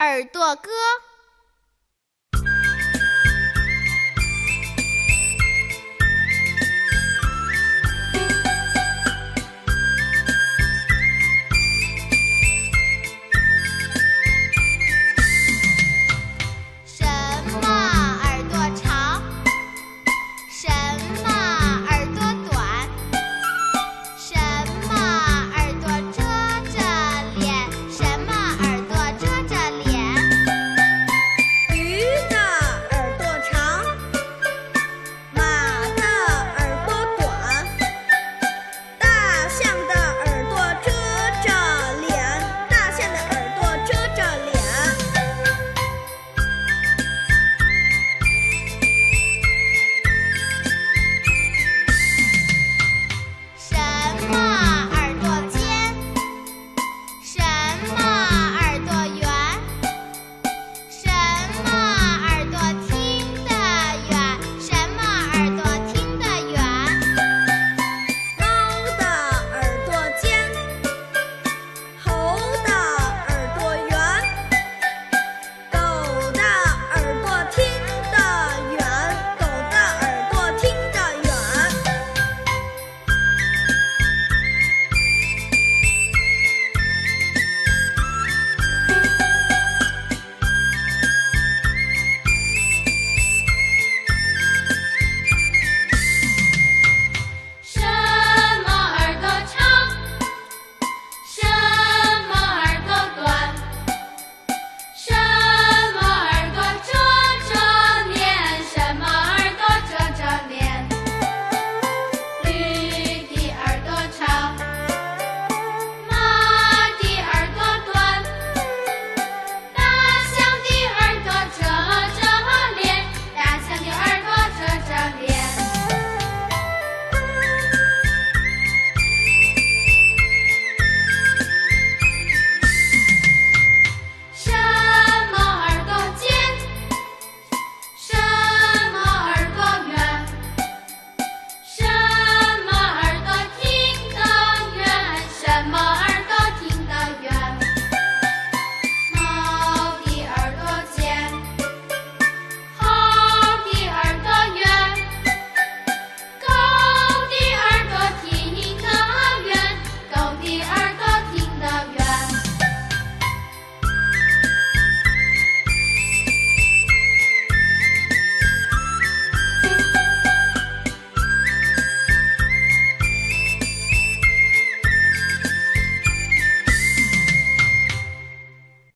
耳朵歌。